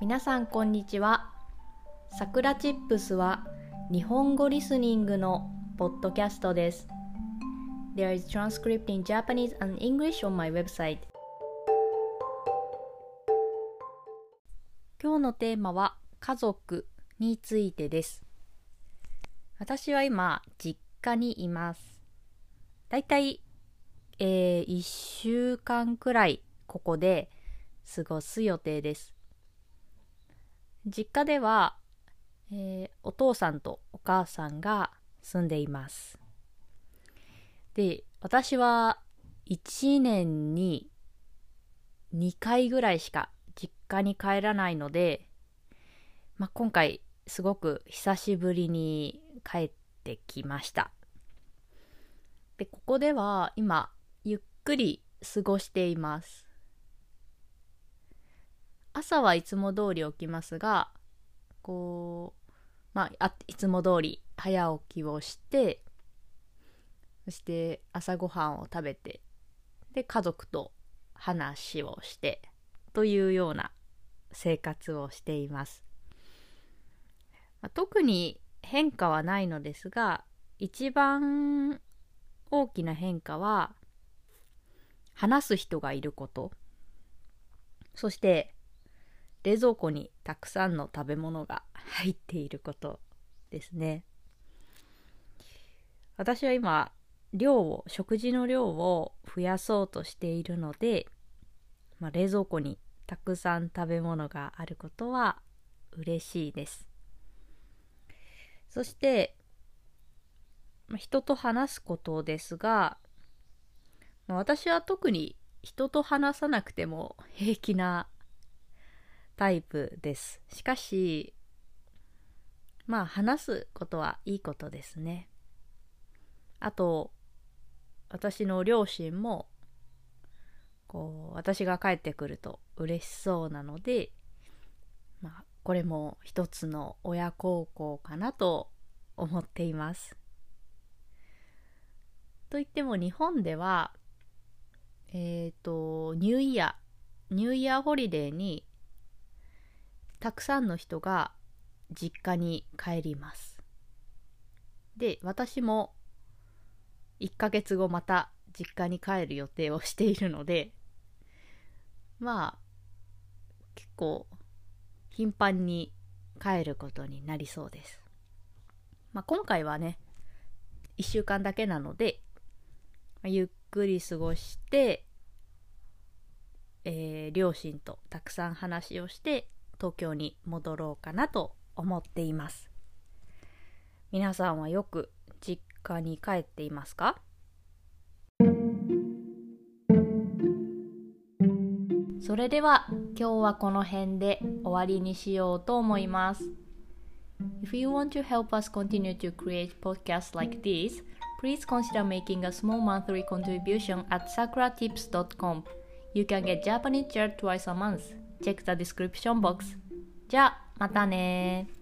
皆さんこんにちは。さくらチップスは日本語リスニングのポッドキャストです。There is transcript in Japanese and English on my website. 今日のテーマは家族についてです。私は今、実家にいます。だいたい、えー、1週間くらいここで過ごす予定です。実家では、えー、お父さんとお母さんが住んでいます。で、私は1年に2回ぐらいしか実家に帰らないので、まあ、今回すごく久しぶりに帰ってきました。で、ここでは今ゆっくり過ごしています。朝はいつも通り起きますがこうまあいつも通り早起きをしてそして朝ごはんを食べてで家族と話をしてというような生活をしています、まあ、特に変化はないのですが一番大きな変化は話す人がいること。そして冷蔵庫にたくさんの食べ物が入っていることですね。私は今、量を、食事の量を増やそうとしているので、まあ、冷蔵庫にたくさん食べ物があることは嬉しいです。そして、まあ、人と話すことですが、まあ、私は特に人と話さなくても平気なタイプです。しかし、まあ話すことはいいことですね。あと、私の両親も、こう、私が帰ってくると嬉しそうなので、まあ、これも一つの親孝行かなと思っています。といっても日本では、えっ、ー、と、 New Year、New Year holiday にたくさんの人が実家に帰ります。で、私も1ヶ月後また実家に帰る予定をしているので、まあ、結構頻繁に帰ることになりそうです。まあ、今回はね、1週間だけなので、ゆっくり過ごして、えー、両親とたくさん話をして東京に戻ろうかなと思っています皆さんはよく実家に帰っていますかそれでは今日はこの辺で終わりにしようと思います If you want to help us continue to create podcasts like this, please consider making a small monthly contribution at sakuratips.com. You can get Japanese chair twice a month. チェックザディスクリプションボックス。じゃあ、またね。